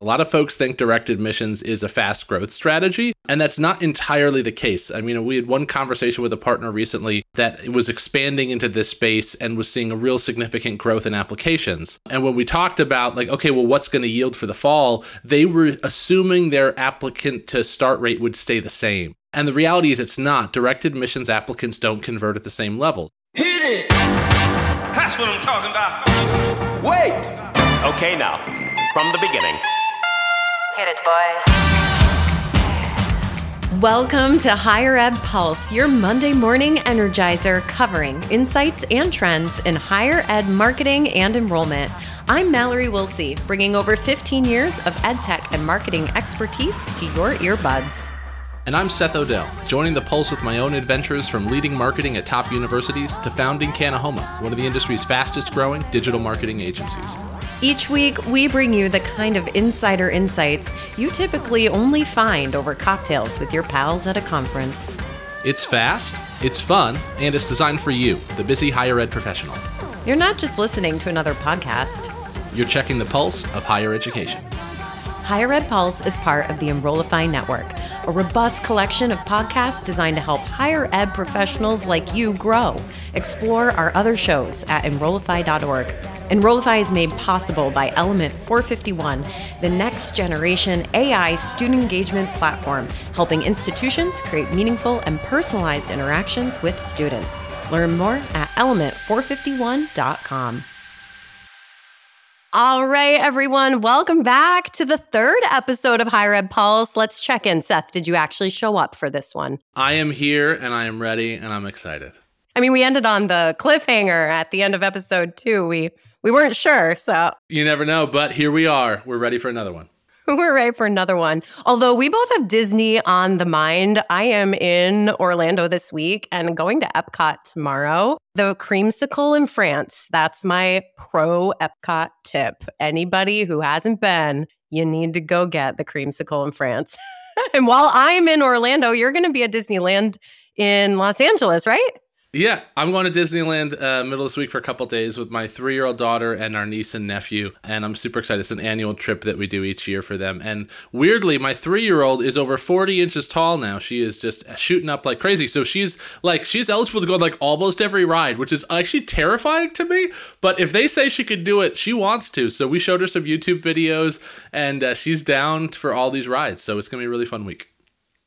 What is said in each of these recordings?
A lot of folks think direct admissions is a fast growth strategy, and that's not entirely the case. I mean, we had one conversation with a partner recently that was expanding into this space and was seeing a real significant growth in applications. And when we talked about, like, okay, well, what's going to yield for the fall, they were assuming their applicant to start rate would stay the same. And the reality is it's not. Direct admissions applicants don't convert at the same level. Hit it! That's what I'm talking about. Wait! Okay, now, from the beginning. Hit it, boys. Welcome to Higher Ed Pulse, your Monday morning energizer covering insights and trends in higher ed marketing and enrollment. I'm Mallory Willsea, bringing over 15 years of ed tech and marketing expertise to your earbuds. And I'm Seth Odell, joining the pulse with my own adventures from leading marketing at top universities to founding Canahoma, one of the industry's fastest growing digital marketing agencies. Each week, we bring you the kind of insider insights you typically only find over cocktails with your pals at a conference. It's fast, it's fun, and it's designed for you, the busy higher ed professional. You're not just listening to another podcast, You're checking the pulse of higher education. Higher Ed Pulse is part of the Enrollify Network, a robust collection of podcasts designed to help higher ed professionals like you grow. Explore our other shows at enrollify.org. Enrollify is made possible by Element 451, the next generation AI student engagement platform, helping institutions create meaningful and personalized interactions with students. Learn more at element451.com. All right, everyone, welcome back to the third episode of Higher Ed Pulse. Let's check in. Seth, did you actually show up for this one? I am here and I am ready and I'm excited. I mean, we ended on the cliffhanger at the end of episode two. We we weren't sure, so You never know, but here we are. We're ready for another one. we're ready for another one. Although we both have Disney on the mind. I am in Orlando this week and going to Epcot tomorrow. The creamsicle in France. That's my pro Epcot tip. Anybody who hasn't been, you need to go get the creamsicle in France. and while I'm in Orlando, you're going to be at Disneyland in Los Angeles, right? Yeah, I'm going to Disneyland uh, middle of this week for a couple days with my three year old daughter and our niece and nephew. And I'm super excited. It's an annual trip that we do each year for them. And weirdly, my three year old is over 40 inches tall now. She is just shooting up like crazy. So she's like, she's eligible to go on like almost every ride, which is actually terrifying to me. But if they say she could do it, she wants to. So we showed her some YouTube videos and uh, she's down for all these rides. So it's going to be a really fun week.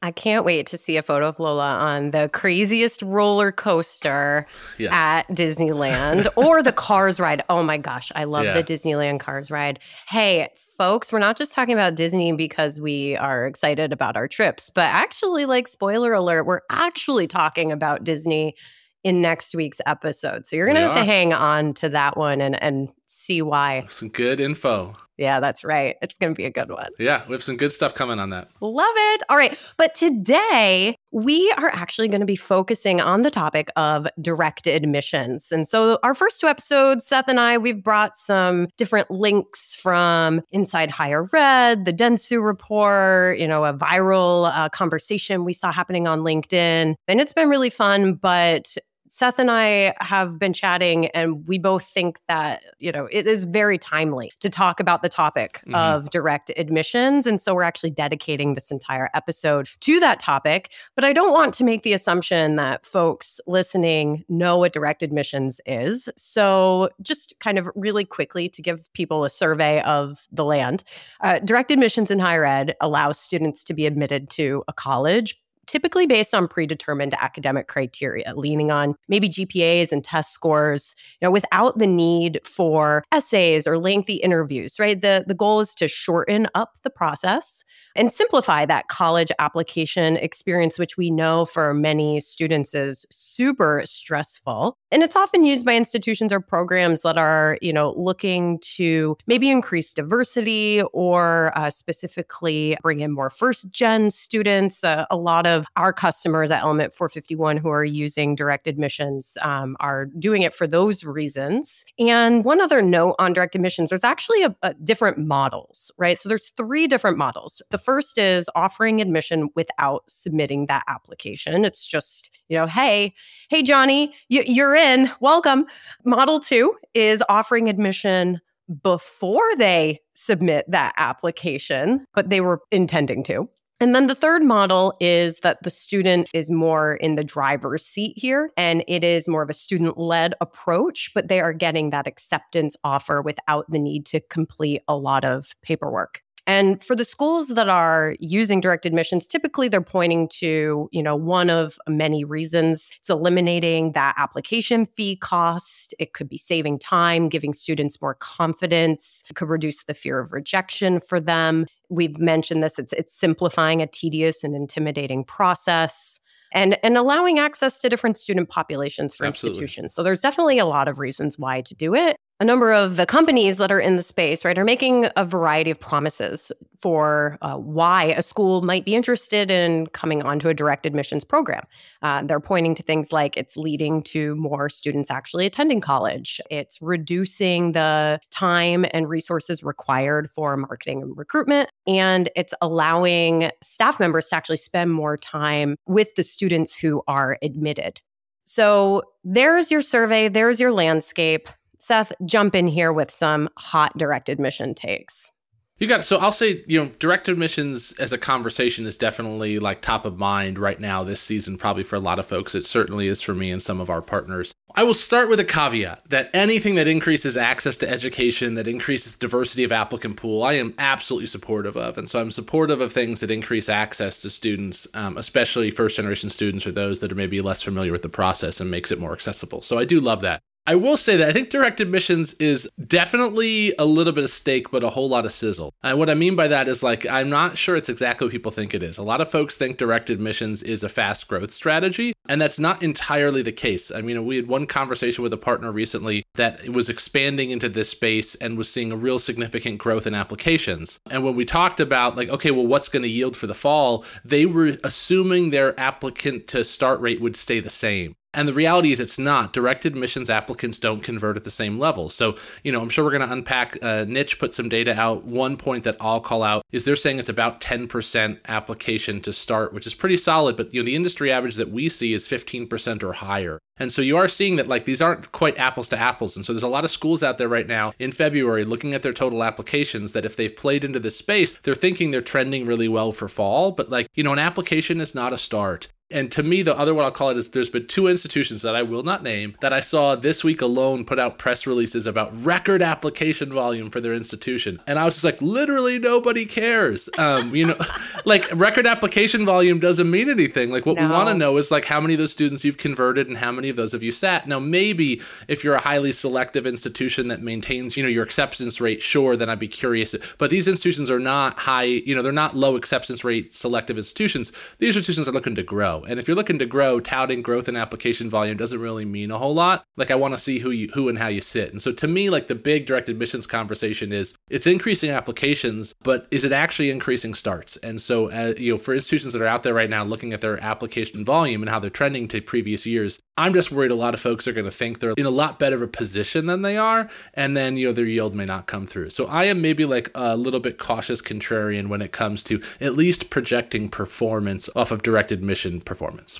I can't wait to see a photo of Lola on the craziest roller coaster Yes. at Disneyland or the Cars ride. Oh my gosh, I love Yeah. the Disneyland Cars ride. Hey, folks, we're not just talking about Disney because we are excited about our trips, but actually, like, spoiler alert, we're actually talking about Disney in next week's episode. So you're going to have to hang on to that one and, and see why. Some good info. Yeah, that's right. It's going to be a good one. Yeah, we have some good stuff coming on that. Love it. All right. But today we are actually going to be focusing on the topic of direct admissions. And so, our first two episodes, Seth and I, we've brought some different links from Inside Higher Ed, the Densu report, you know, a viral uh, conversation we saw happening on LinkedIn. And it's been really fun. But Seth and I have been chatting, and we both think that, you know, it is very timely to talk about the topic Mhm. of direct admissions. And so we're actually dedicating this entire episode to that topic. But I don't want to make the assumption that folks listening know what direct admissions is. So, just kind of really quickly to give people a survey of the land, uh, direct admissions in higher ed allows students to be admitted to a college typically based on predetermined academic criteria, leaning on maybe GPAs and test scores, you know, without the need for essays or lengthy interviews, right? The the goal is to shorten up the process and simplify that college application experience, which we know for many students is super stressful. And it's often used by institutions or programs that are, you know, looking to maybe increase diversity or uh, specifically bring in more first gen students. Uh, a lot of our customers at Element 451 who are using direct admissions um, are doing it for those reasons. And one other note on direct admissions, there's actually a, a different models, right? So there's three different models. The first is offering admission without submitting that application. It's just, you know, hey, hey, Johnny, you, you're in, welcome. Model two is offering admission before they submit that application, but they were intending to. And then the third model is that the student is more in the driver's seat here, and it is more of a student led approach, but they are getting that acceptance offer without the need to complete a lot of paperwork. And for the schools that are using direct admissions, typically they're pointing to, you know, one of many reasons. It's eliminating that application fee cost. It could be saving time, giving students more confidence. It could reduce the fear of rejection for them. We've mentioned this. It's it's simplifying a tedious and intimidating process and and allowing access to different student populations for Absolutely. institutions. So there's definitely a lot of reasons why to do it. A number of the companies that are in the space, right, are making a variety of promises for uh, why a school might be interested in coming onto a direct admissions program. Uh, they're pointing to things like it's leading to more students actually attending college. It's reducing the time and resources required for marketing and recruitment. And it's allowing staff members to actually spend more time with the students who are admitted. So there's your survey, there's your landscape. Seth, jump in here with some hot direct admission takes. You got it. So I'll say, you know, direct admissions as a conversation is definitely like top of mind right now this season, probably for a lot of folks. It certainly is for me and some of our partners. I will start with a caveat that anything that increases access to education, that increases diversity of applicant pool, I am absolutely supportive of. And so I'm supportive of things that increase access to students, um, especially first generation students or those that are maybe less familiar with the process and makes it more accessible. So I do love that. I will say that I think direct admissions is definitely a little bit of steak, but a whole lot of sizzle. And what I mean by that is like, I'm not sure it's exactly what people think it is. A lot of folks think direct admissions is a fast growth strategy, and that's not entirely the case. I mean, we had one conversation with a partner recently that was expanding into this space and was seeing a real significant growth in applications. And when we talked about, like, okay, well, what's going to yield for the fall, they were assuming their applicant to start rate would stay the same. And the reality is, it's not. Direct admissions applicants don't convert at the same level. So, you know, I'm sure we're going to unpack. Uh, Niche put some data out. One point that I'll call out is they're saying it's about 10% application to start, which is pretty solid. But, you know, the industry average that we see is 15% or higher. And so you are seeing that, like, these aren't quite apples to apples. And so there's a lot of schools out there right now in February looking at their total applications that if they've played into this space, they're thinking they're trending really well for fall. But, like, you know, an application is not a start. And to me, the other one I'll call it is there's been two institutions that I will not name that I saw this week alone put out press releases about record application volume for their institution. And I was just like, literally nobody cares. Um, you know, like record application volume doesn't mean anything. Like what we want to know is like how many of those students you've converted and how many of those have you sat. Now, maybe if you're a highly selective institution that maintains, you know, your acceptance rate, sure, then I'd be curious. But these institutions are not high, you know, they're not low acceptance rate selective institutions. These institutions are looking to grow. And if you're looking to grow, touting growth and application volume doesn't really mean a whole lot. Like I want to see who you who and how you sit. And so to me, like the big direct admissions conversation is it's increasing applications, but is it actually increasing starts? And so uh, you know, for institutions that are out there right now looking at their application volume and how they're trending to previous years, I'm just worried a lot of folks are going to think they're in a lot better of a position than they are, and then you know their yield may not come through. So I am maybe like a little bit cautious contrarian when it comes to at least projecting performance off of direct admission performance.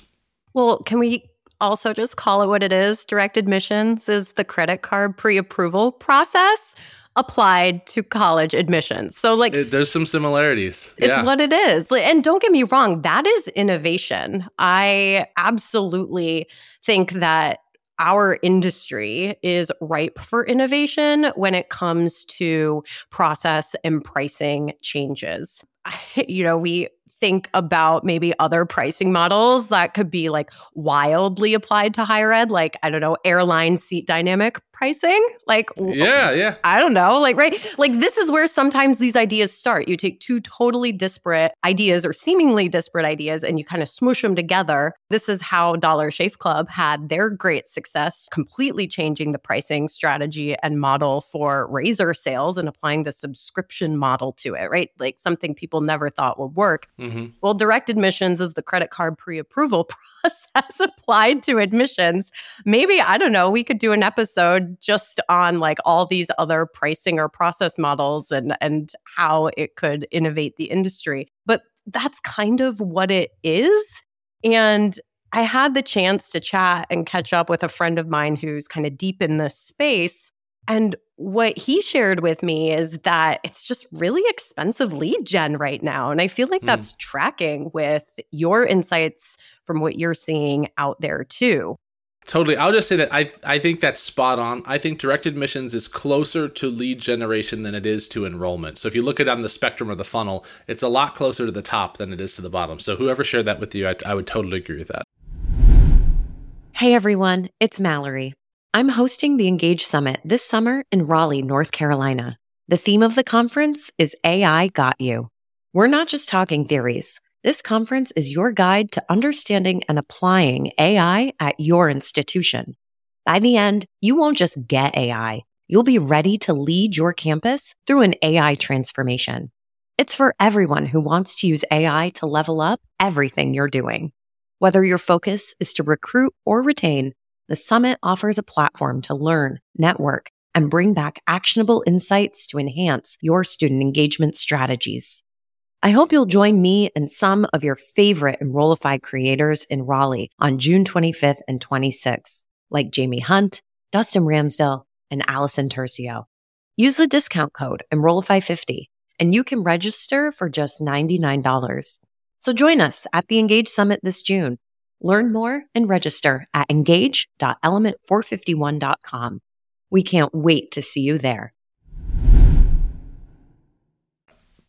Well, can we also just call it what it is? Direct admissions is the credit card pre approval process applied to college admissions. So, like, It- there's some similarities. It's yeah. what it is. And don't get me wrong, that is innovation. I absolutely think that our industry is ripe for innovation when it comes to process and pricing changes. You know, we think about maybe other pricing models that could be like wildly applied to higher ed, like, I don't know, airline seat dynamic pricing. Like, yeah, yeah. I don't know, like, right? Like, this is where sometimes these ideas start. You take two totally disparate ideas or seemingly disparate ideas and you kind of smoosh them together. This is how Dollar Shave Club had their great success, completely changing the pricing strategy and model for razor sales and applying the subscription model to it, right? Like, something people never thought would work. hmm Well, direct admissions is the credit card pre approval process applied to admissions. Maybe, I don't know, we could do an episode just on like all these other pricing or process models and, and how it could innovate the industry. But that's kind of what it is. And I had the chance to chat and catch up with a friend of mine who's kind of deep in this space. And what he shared with me is that it's just really expensive lead gen right now. And I feel like Mm. that's tracking with your insights from what you're seeing out there too. Totally. I'll just say that I I think that's spot on. I think direct admissions is closer to lead generation than it is to enrollment. So if you look at it on the spectrum of the funnel, it's a lot closer to the top than it is to the bottom. So whoever shared that with you, I, I would totally agree with that. Hey everyone, it's Mallory. I'm hosting the Engage Summit this summer in Raleigh, North Carolina. The theme of the conference is AI Got You. We're not just talking theories. This conference is your guide to understanding and applying AI at your institution. By the end, you won't just get AI, you'll be ready to lead your campus through an AI transformation. It's for everyone who wants to use AI to level up everything you're doing. Whether your focus is to recruit or retain, the summit offers a platform to learn, network, and bring back actionable insights to enhance your student engagement strategies. I hope you'll join me and some of your favorite Enrollify creators in Raleigh on June 25th and 26th, like Jamie Hunt, Dustin Ramsdell, and Allison Turcio. Use the discount code Enrollify50 and you can register for just $99. So join us at the Engage Summit this June. Learn more and register at engage.element451.com. We can't wait to see you there.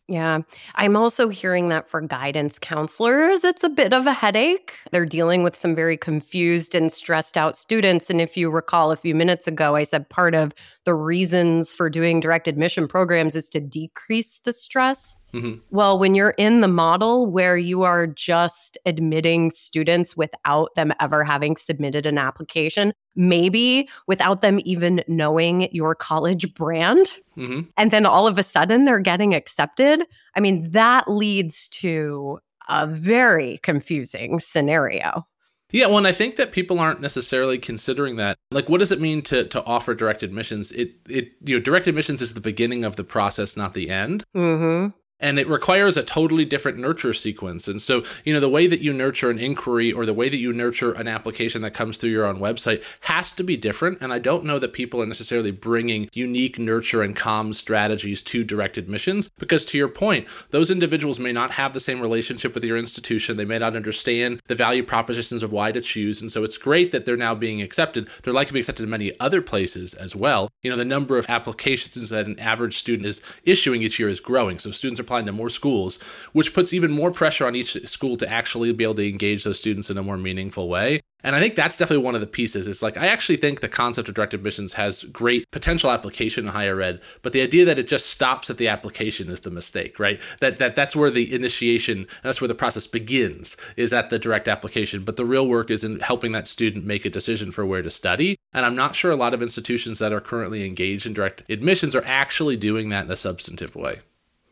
Yeah. I'm also hearing that for guidance counselors, it's a bit of a headache. They're dealing with some very confused and stressed out students. And if you recall a few minutes ago, I said part of the reasons for doing direct admission programs is to decrease the stress. Mhm. Well, when you're in the model where you are just admitting students without them ever having submitted an application, maybe without them even knowing your college brand, hmm and then all of a sudden they're getting accepted. I mean, that leads to a very confusing scenario. Yeah, well, and I think that people aren't necessarily considering that. Like, what does it mean to to offer direct admissions? It it you know, direct admissions is the beginning of the process, not the end. Mm-hmm. And it requires a totally different nurture sequence. And so, you know, the way that you nurture an inquiry or the way that you nurture an application that comes through your own website has to be different. And I don't know that people are necessarily bringing unique nurture and comms strategies to direct admissions because, to your point, those individuals may not have the same relationship with your institution. They may not understand the value propositions of why to choose. And so, it's great that they're now being accepted. They're likely to be accepted in many other places as well. You know, the number of applications that an average student is issuing each year is growing. So, students are applying to more schools, which puts even more pressure on each school to actually be able to engage those students in a more meaningful way. And I think that's definitely one of the pieces. It's like I actually think the concept of direct admissions has great potential application in higher ed, but the idea that it just stops at the application is the mistake, right? That that that's where the initiation that's where the process begins is at the direct application. But the real work is in helping that student make a decision for where to study. And I'm not sure a lot of institutions that are currently engaged in direct admissions are actually doing that in a substantive way.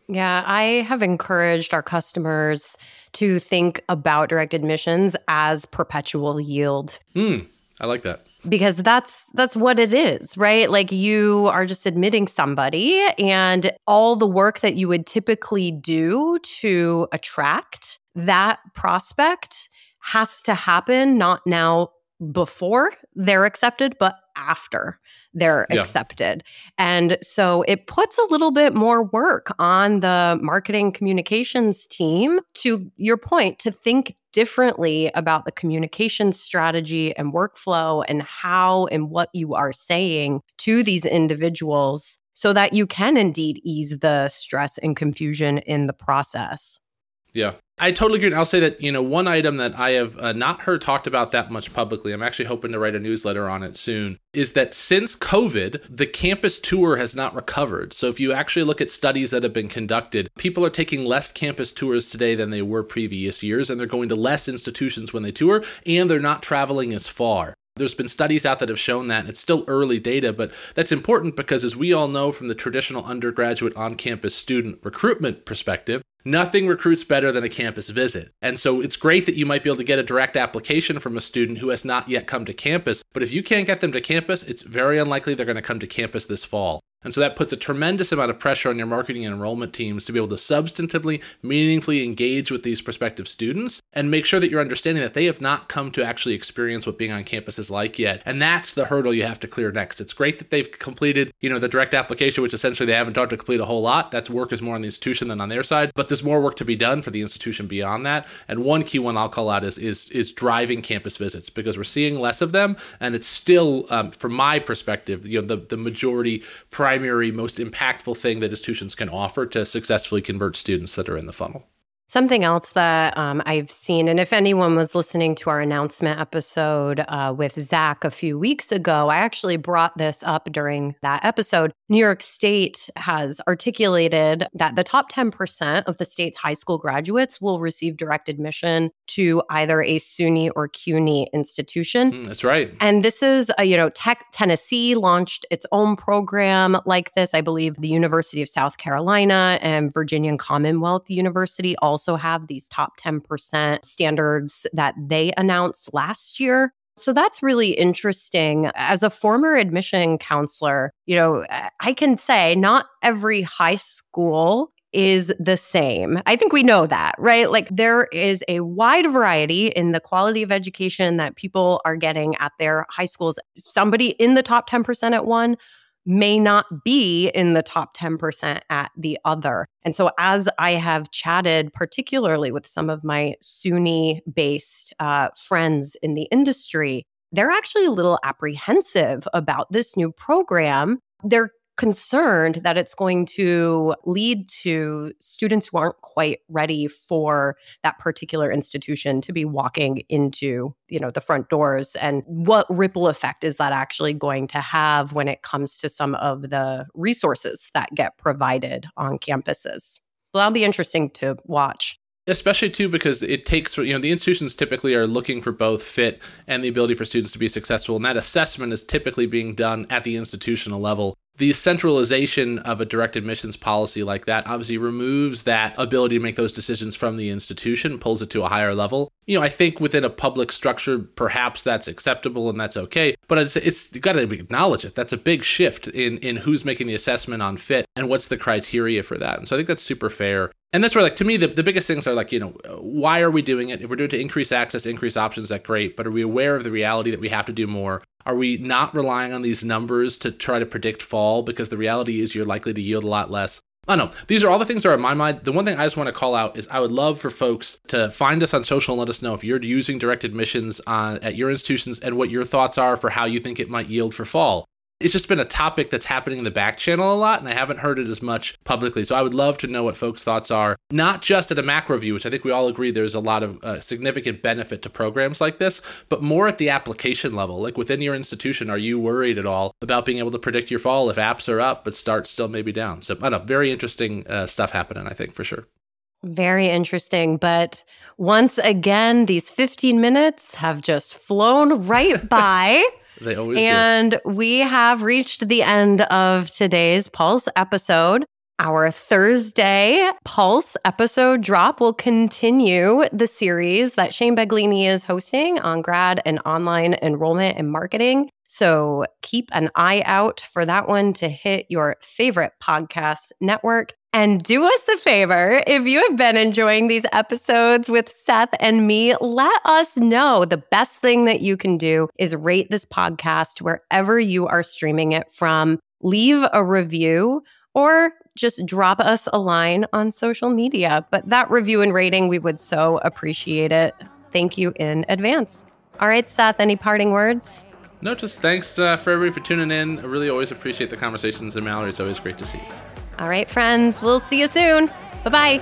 Yeah, I have encouraged our customers to think about direct admissions as perpetual yield Hmm. I like that. because that's that's what it is, right? Like you are just admitting somebody and all the work that you would typically do to attract that prospect has to happen not now before they're accepted but after they're Yeah. accepted. And so it puts a little bit more work on the marketing communications team to your point to think differently about the communication strategy and workflow and how and what you are saying to these individuals so that you can indeed ease the stress and confusion in the process. Yeah. I totally agree. And I'll say that, you know, one item that I have uh, not heard talked about that much publicly, I'm actually hoping to write a newsletter on it soon, is that since COVID, the campus tour has not recovered. So if you actually look at studies that have been conducted, people are taking less campus tours today than they were previous years, and they're going to less institutions when they tour, and they're not traveling as far. There's been studies out that have shown that. It's still early data, but that's important because, as we all know from the traditional undergraduate on campus student recruitment perspective, nothing recruits better than a campus visit. And so it's great that you might be able to get a direct application from a student who has not yet come to campus. But if you can't get them to campus, it's very unlikely they're going to come to campus this fall. And so that puts a tremendous amount of pressure on your marketing and enrollment teams to be able to substantively, meaningfully engage with these prospective students and make sure that you're understanding that they have not come to actually experience what being on campus is like yet. And that's the hurdle you have to clear next. It's great that they've completed, you know, the direct application, which essentially they haven't done to complete a whole lot. That's work is more on the institution than on their side, but there's more work to be done for the institution beyond that. And one key one I'll call out is is is driving campus visits because we're seeing less of them, and it's still, um, from my perspective, you know, the the majority primary primary, most impactful thing that institutions can offer to successfully convert students that are in the funnel. Something else that um, I've seen, and if anyone was listening to our announcement episode uh, with Zach a few weeks ago, I actually brought this up during that episode. New York State has articulated that the top 10% of the state's high school graduates will receive direct admission to either a SUNY or CUNY institution. Mm, that's right. And this is, a, you know, Tech Tennessee launched its own program like this. I believe the University of South Carolina and Virginia Commonwealth University also also have these top 10% standards that they announced last year. So that's really interesting. As a former admission counselor, you know, I can say not every high school is the same. I think we know that, right? Like there is a wide variety in the quality of education that people are getting at their high schools. Somebody in the top 10% at one may not be in the top 10% at the other. And so, as I have chatted, particularly with some of my SUNY based uh, friends in the industry, they're actually a little apprehensive about this new program. They're concerned that it's going to lead to students who aren't quite ready for that particular institution to be walking into you know the front doors and what ripple effect is that actually going to have when it comes to some of the resources that get provided on campuses? Well that'll be interesting to watch. Especially too because it takes you know the institutions typically are looking for both fit and the ability for students to be successful and that assessment is typically being done at the institutional level the centralization of a direct admissions policy like that obviously removes that ability to make those decisions from the institution, pulls it to a higher level. You know, I think within a public structure, perhaps that's acceptable and that's okay. But it's it's you got to acknowledge it. That's a big shift in in who's making the assessment on fit and what's the criteria for that. And so I think that's super fair. And that's where, like, to me, the, the biggest things are like, you know, why are we doing it? If we're doing it to increase access, increase options, that's great. But are we aware of the reality that we have to do more? Are we not relying on these numbers to try to predict fall? Because the reality is you're likely to yield a lot less. I don't know. These are all the things that are in my mind. The one thing I just want to call out is I would love for folks to find us on social and let us know if you're using direct admissions on at your institutions and what your thoughts are for how you think it might yield for fall it's just been a topic that's happening in the back channel a lot, and I haven't heard it as much publicly. So I would love to know what folks' thoughts are, not just at a macro view, which I think we all agree there's a lot of uh, significant benefit to programs like this, but more at the application level. Like within your institution, are you worried at all about being able to predict your fall if apps are up but starts still maybe down? So I don't know, very interesting uh, stuff happening, I think, for sure. Very interesting. But once again, these 15 minutes have just flown right by. They always and do. we have reached the end of today's Pulse episode. Our Thursday Pulse episode drop will continue the series that Shane Beglini is hosting on grad and online enrollment and marketing. So keep an eye out for that one to hit your favorite podcast network. And do us a favor if you have been enjoying these episodes with Seth and me, let us know. The best thing that you can do is rate this podcast wherever you are streaming it from. Leave a review or just drop us a line on social media. But that review and rating, we would so appreciate it. Thank you in advance. All right, Seth, any parting words? No, just thanks uh, for everybody for tuning in. I really always appreciate the conversations, and Mallory, it's always great to see you. All right, friends, we'll see you soon. Bye bye.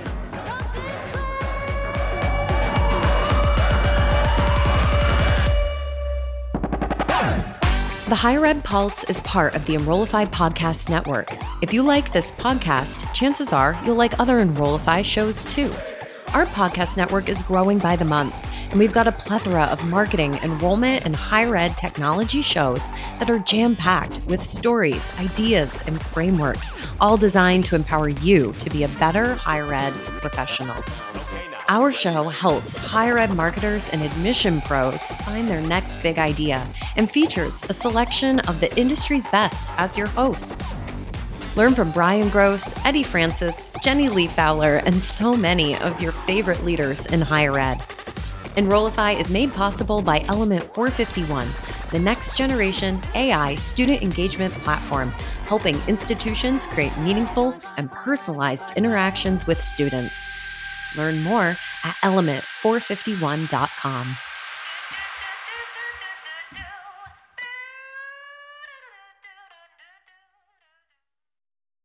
The Higher Ed Pulse is part of the Enrollify Podcast Network. If you like this podcast, chances are you'll like other Enrollify shows too. Our podcast network is growing by the month, and we've got a plethora of marketing, enrollment, and higher ed technology shows that are jam packed with stories, ideas, and frameworks, all designed to empower you to be a better higher ed professional. Our show helps higher ed marketers and admission pros find their next big idea and features a selection of the industry's best as your hosts. Learn from Brian Gross, Eddie Francis, Jenny Li Fowler, and so many of your favorite leaders in higher ed. Enrollify is made possible by Element 451, the next generation AI student engagement platform, helping institutions create meaningful and personalized interactions with students. Learn more at element451.com.